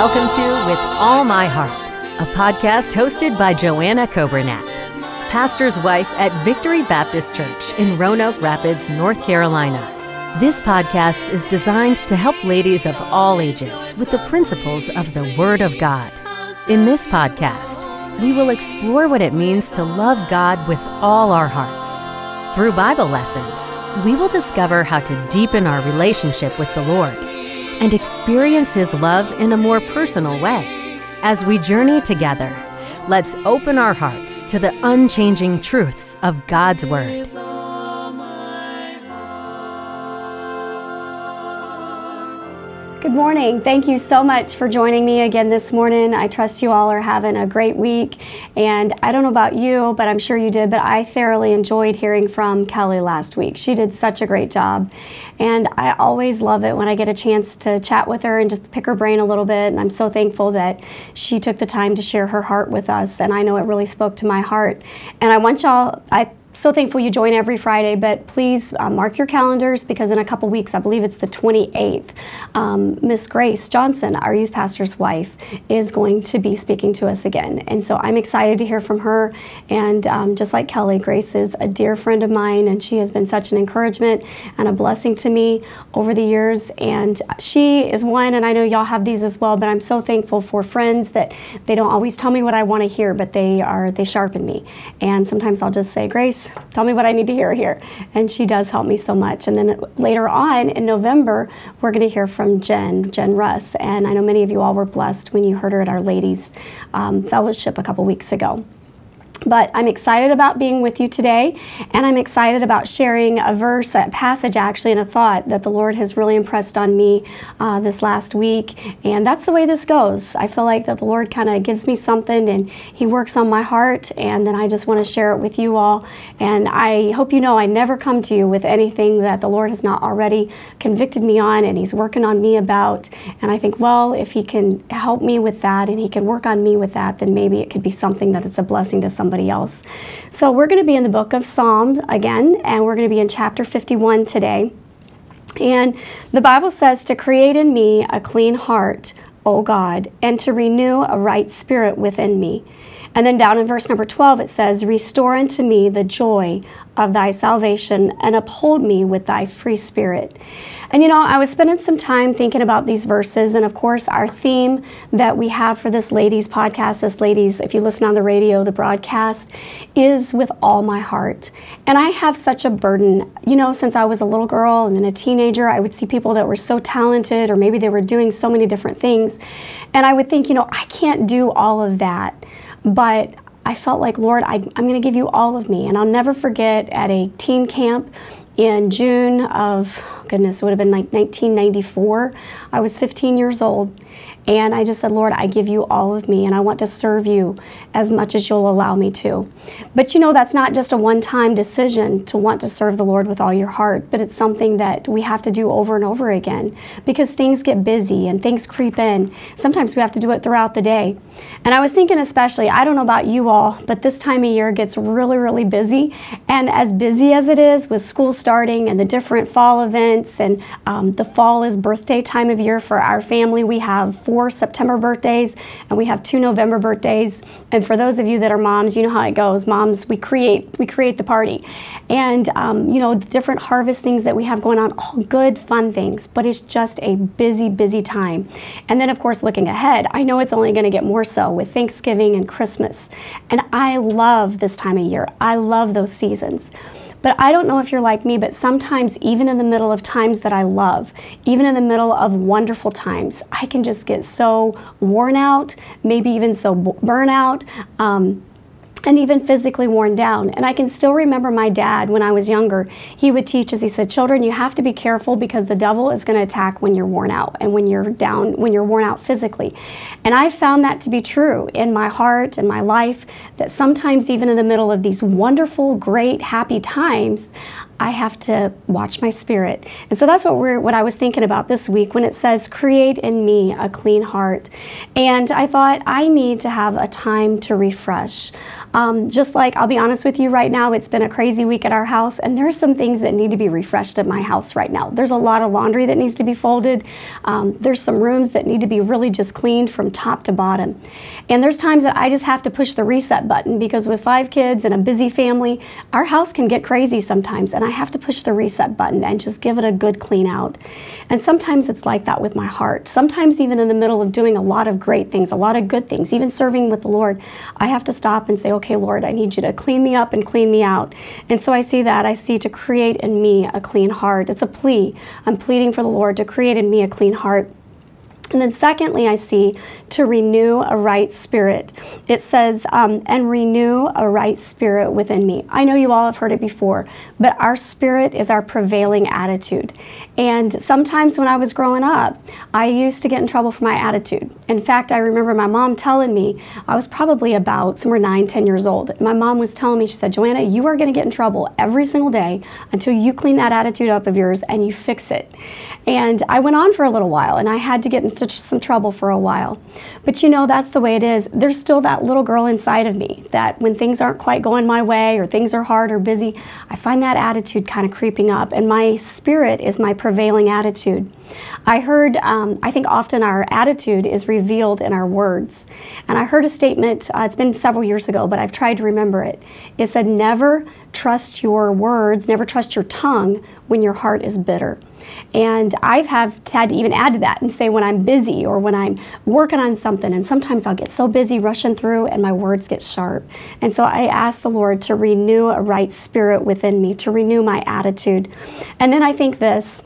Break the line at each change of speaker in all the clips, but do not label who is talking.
Welcome to With All My Heart, a podcast hosted by Joanna Coburnett, pastor's wife at Victory Baptist Church in Roanoke Rapids, North Carolina. This podcast is designed to help ladies of all ages with the principles of the Word of God. In this podcast, we will explore what it means to love God with all our hearts. Through Bible lessons, we will discover how to deepen our relationship with the Lord and experience His love in a more personal way. As we journey together, let's open our hearts to the unchanging truths of God's Word.
Good morning. Thank you so much for joining me again this morning. I trust you all are having a great week. And I don't know about you, but I'm sure you did, but I thoroughly enjoyed hearing from Kelly last week. She did such a great job. And I always love it when I get a chance to chat with her and just pick her brain a little bit. And I'm so thankful that she took the time to share her heart with us. And I know it really spoke to my heart. And I want y'all, I so thankful you join every Friday, but please uh, mark your calendars because in a couple weeks, I believe it's the 28th, um, Miss Grace Johnson, our youth pastor's wife, is going to be speaking to us again. And so I'm excited to hear from her. And um, just like Kelly, Grace is a dear friend of mine, and she has been such an encouragement and a blessing to me over the years. And she is one, and I know y'all have these as well, but I'm so thankful for friends that they don't always tell me what I want to hear, but they are, they sharpen me. And sometimes I'll just say, Grace, tell me what I need to hear here. And she does help me so much. And then later on in November, we're going to hear from Jen, Jen Russ. And I know many of you all were blessed when you heard her at our ladies' um, fellowship a couple weeks ago. But I'm excited about being with you today, and I'm excited about sharing a verse, a passage actually, and a thought that the Lord has really impressed on me uh, this last week. And that's the way this goes. I feel like that the Lord kind of gives me something and He works on my heart, and then I just want to share it with you all. And I hope you know I never come to you with anything that the Lord has not already convicted me on and He's working on me about. And I think, well, if He can help me with that and He can work on me with that, then maybe it could be something that it's a blessing to someone somebody else. So we're going to be in the book of Psalms again, and we're going to be in chapter 51 today. And the Bible says to create in me a clean heart, O God, and to renew a right spirit within me. And then down in verse number 12, it says, Restore unto me the joy of thy salvation and uphold me with thy free spirit. And you know, I was spending some time thinking about these verses, and of course, our theme that we have for this ladies podcast, this ladies, if you listen on the radio, the broadcast, is with all my heart. And I have such a burden. You know, since I was a little girl and then a teenager, I would see people that were so talented, or maybe they were doing so many different things. And I would think, you know, I can't do all of that. But I felt like, Lord, I, am going to give you all of me. And I'll never forget at a teen camp in June of, goodness, it would have been like 1994. I was 15 years old. And I just said, Lord, I give you all of me and I want to serve you as much as you'll allow me to. But you know, that's not just a one time decision to want to serve the Lord with all your heart, but it's something that we have to do over and over again because things get busy and things creep in. Sometimes we have to do it throughout the day. And I was thinking, especially, I don't know about you all, but this time of year gets really, really busy. And as busy as it is with school starting and the different fall events, and um, the fall is birthday time of year for our family, we have four September birthdays and we have two November birthdays. And for those of you that are moms, you know how it goes. Moms, we create we create the party, and um, you know the different harvest things that we have going on, all good fun things. But it's just a busy, busy time. And then of course looking ahead, I know it's only going to get more so with Thanksgiving and Christmas. And I love this time of year. I love those seasons. But I don't know if you're like me, but sometimes, even in the middle of times that I love, even in the middle of wonderful times, I can just get so worn out, maybe even so burnout. Um, and even physically worn down. And I can still remember my dad when I was younger. He would teach us, he said, Children, you have to be careful because the devil is going to attack when you're worn out and when you're down, when you're worn out physically. And I found that to be true in my heart and my life that sometimes, even in the middle of these wonderful, great, happy times, I have to watch my spirit. And so that's what we're what I was thinking about this week when it says create in me a clean heart. And I thought I need to have a time to refresh. Um, just like I'll be honest with you right now, it's been a crazy week at our house, and there's some things that need to be refreshed at my house right now. There's a lot of laundry that needs to be folded. Um, there's some rooms that need to be really just cleaned from top to bottom. And there's times that I just have to push the reset button because with five kids and a busy family, our house can get crazy sometimes, and I have to push the reset button and just give it a good clean out. And sometimes it's like that with my heart. Sometimes, even in the middle of doing a lot of great things, a lot of good things, even serving with the Lord, I have to stop and say, okay, Lord, I need you to clean me up and clean me out. And so I see that. I see to create in me a clean heart. It's a plea. I'm pleading for the Lord to create in me a clean heart. And then, secondly, I see to renew a right spirit. It says, um, and renew a right spirit within me. I know you all have heard it before, but our spirit is our prevailing attitude. And sometimes when I was growing up, I used to get in trouble for my attitude. In fact, I remember my mom telling me, I was probably about somewhere nine, ten years old. My mom was telling me, she said, Joanna, you are going to get in trouble every single day until you clean that attitude up of yours and you fix it. And I went on for a little while and I had to get into some trouble for a while. But you know, that's the way it is. There's still that little girl inside of me that when things aren't quite going my way or things are hard or busy, I find that attitude kind of creeping up. And my spirit is my prevailing attitude. I heard, um, I think often our attitude is revealed in our words. And I heard a statement, uh, it's been several years ago, but I've tried to remember it. It said, Never trust your words, never trust your tongue when your heart is bitter. And I've have had to even add to that and say when I'm busy or when I'm working on something, and sometimes I'll get so busy rushing through and my words get sharp. And so I ask the Lord to renew a right spirit within me, to renew my attitude. And then I think this.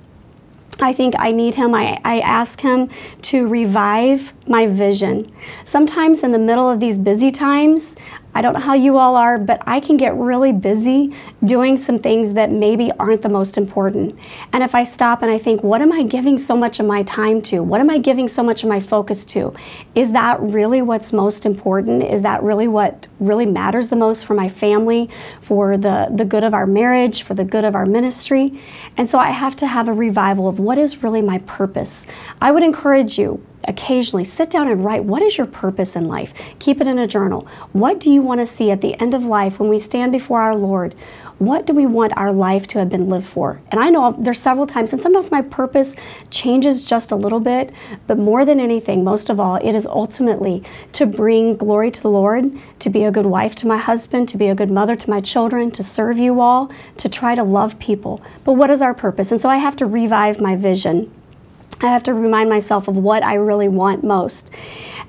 I think I need him. I, I ask him to revive my vision. Sometimes in the middle of these busy times, I don't know how you all are, but I can get really busy doing some things that maybe aren't the most important. And if I stop and I think, what am I giving so much of my time to? What am I giving so much of my focus to? Is that really what's most important? Is that really what really matters the most for my family, for the, the good of our marriage, for the good of our ministry? And so I have to have a revival of what is really my purpose. I would encourage you occasionally sit down and write what is your purpose in life? Keep it in a journal. What do you want to see at the end of life when we stand before our Lord? What do we want our life to have been lived for? And I know there's several times, and sometimes my purpose changes just a little bit, but more than anything, most of all, it is ultimately to bring glory to the Lord, to be a good wife to my husband, to be a good mother to my children, to serve you all, to try to love people. But what is our purpose? And so I have to revive my vision. I have to remind myself of what I really want most.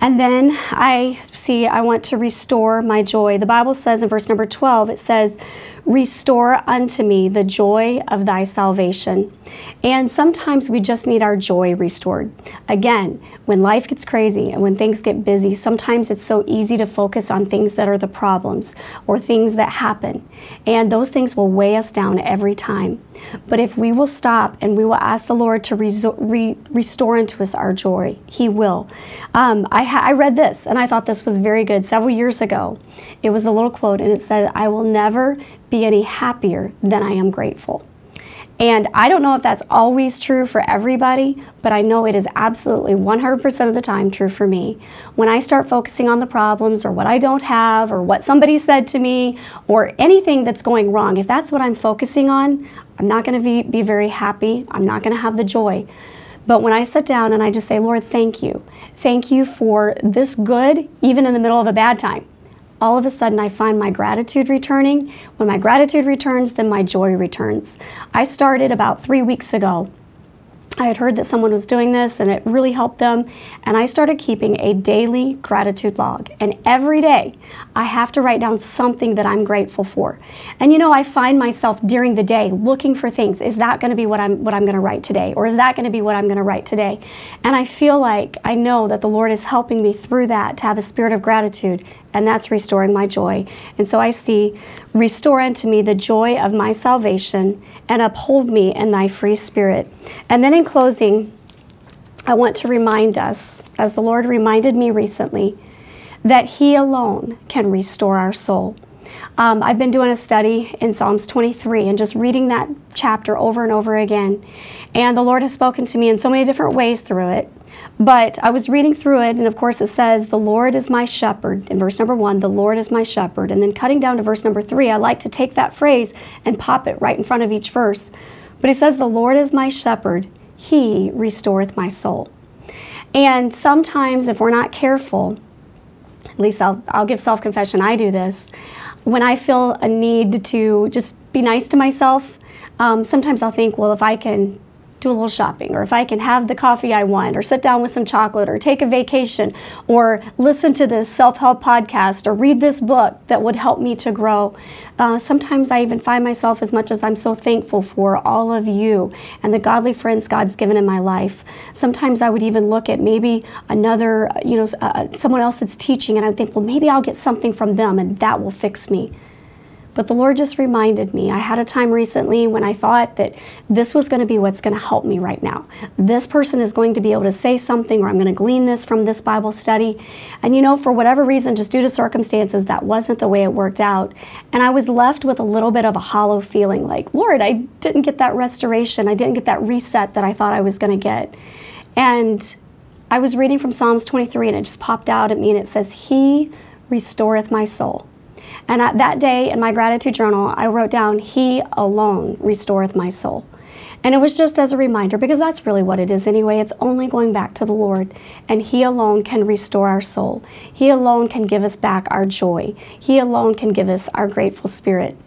And then I see I want to restore my joy. The Bible says in verse number 12, it says, Restore unto me the joy of thy salvation. And sometimes we just need our joy restored. Again, when life gets crazy and when things get busy, sometimes it's so easy to focus on things that are the problems or things that happen. And those things will weigh us down every time. But if we will stop and we will ask the Lord to re- restore into us our joy, He will. Um, I, ha- I read this and I thought this was very good several years ago. It was a little quote and it said, I will never be any happier than I am grateful. And I don't know if that's always true for everybody, but I know it is absolutely 100% of the time true for me. When I start focusing on the problems or what I don't have or what somebody said to me or anything that's going wrong, if that's what I'm focusing on, I'm not going to be, be very happy. I'm not going to have the joy. But when I sit down and I just say, Lord, thank you. Thank you for this good, even in the middle of a bad time all of a sudden I find my gratitude returning. When my gratitude returns, then my joy returns. I started about three weeks ago I had heard that someone was doing this and it really helped them. And I started keeping a daily gratitude log. And every day I have to write down something that I'm grateful for. And you know, I find myself during the day looking for things. Is that going to be what I'm what I'm going to write today? Or is that going to be what I'm going to write today? And I feel like I know that the Lord is helping me through that to have a spirit of gratitude. And that's restoring my joy. And so I see Restore unto me the joy of my salvation and uphold me in thy free spirit. And then in closing, I want to remind us, as the Lord reminded me recently, that He alone can restore our soul. Um, I've been doing a study in Psalms 23 and just reading that chapter over and over again. And the Lord has spoken to me in so many different ways through it. But I was reading through it, and of course it says, The Lord is my shepherd. In verse number one, the Lord is my shepherd. And then cutting down to verse number three, I like to take that phrase and pop it right in front of each verse. But it says, The Lord is my shepherd, he restoreth my soul. And sometimes, if we're not careful, at least I'll, I'll give self confession, I do this. When I feel a need to just be nice to myself, um, sometimes I'll think, well, if I can do a little shopping, or if I can have the coffee I want, or sit down with some chocolate, or take a vacation, or listen to this self help podcast, or read this book that would help me to grow. Uh, sometimes I even find myself, as much as I'm so thankful for all of you and the godly friends God's given in my life, sometimes I would even look at maybe another, you know, uh, someone else that's teaching, and I'd think, well, maybe I'll get something from them, and that will fix me. But the Lord just reminded me. I had a time recently when I thought that this was going to be what's going to help me right now. This person is going to be able to say something, or I'm going to glean this from this Bible study. And you know, for whatever reason, just due to circumstances, that wasn't the way it worked out. And I was left with a little bit of a hollow feeling like, Lord, I didn't get that restoration. I didn't get that reset that I thought I was going to get. And I was reading from Psalms 23, and it just popped out at me, and it says, He restoreth my soul. And at that day in my gratitude journal, I wrote down, He alone restoreth my soul. And it was just as a reminder, because that's really what it is anyway. It's only going back to the Lord, and He alone can restore our soul. He alone can give us back our joy. He alone can give us our grateful spirit.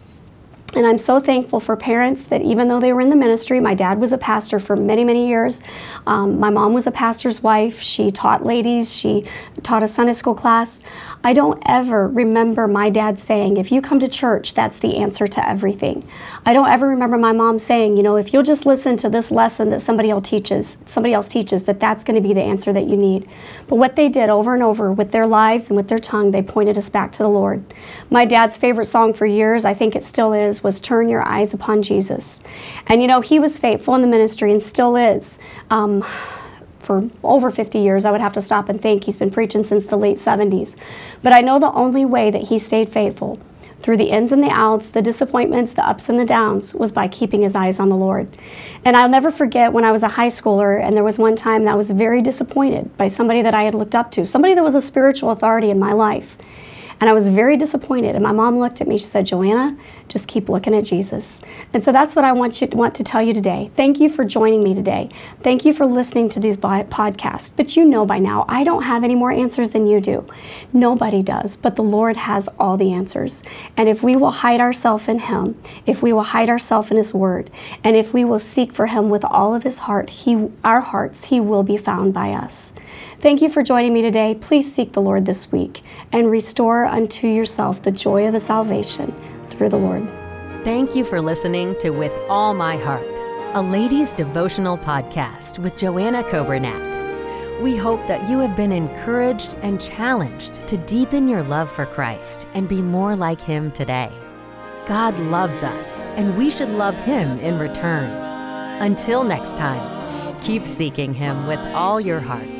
And I'm so thankful for parents that even though they were in the ministry, my dad was a pastor for many, many years. Um, my mom was a pastor's wife. She taught ladies, she taught a Sunday school class. I don't ever remember my dad saying, if you come to church, that's the answer to everything. I don't ever remember my mom saying, you know, if you'll just listen to this lesson that somebody else teaches, somebody else teaches, that that's going to be the answer that you need. But what they did over and over with their lives and with their tongue, they pointed us back to the Lord. My dad's favorite song for years, I think it still is, was Turn Your Eyes Upon Jesus. And you know, he was faithful in the ministry and still is. Um, for over 50 years. I would have to stop and think. He's been preaching since the late 70s. But I know the only way that he stayed faithful through the ins and the outs, the disappointments, the ups and the downs, was by keeping his eyes on the Lord. And I'll never forget when I was a high schooler, and there was one time that I was very disappointed by somebody that I had looked up to, somebody that was a spiritual authority in my life. And I was very disappointed. And my mom looked at me. She said, Joanna, just keep looking at Jesus. And so that's what I want you want to tell you today. Thank you for joining me today. Thank you for listening to these podcasts. But you know by now, I don't have any more answers than you do. Nobody does, but the Lord has all the answers. And if we will hide ourselves in Him, if we will hide ourselves in His Word, and if we will seek for Him with all of His heart, He, our hearts, He will be found by us. Thank you for joining me today. Please seek the Lord this week and restore unto yourself the joy of the salvation through the Lord.
Thank you for listening to With All My Heart, a ladies' devotional podcast with Joanna Coburnett. We hope that you have been encouraged and challenged to deepen your love for Christ and be more like Him today. God loves us, and we should love Him in return. Until next time, keep seeking Him with all your heart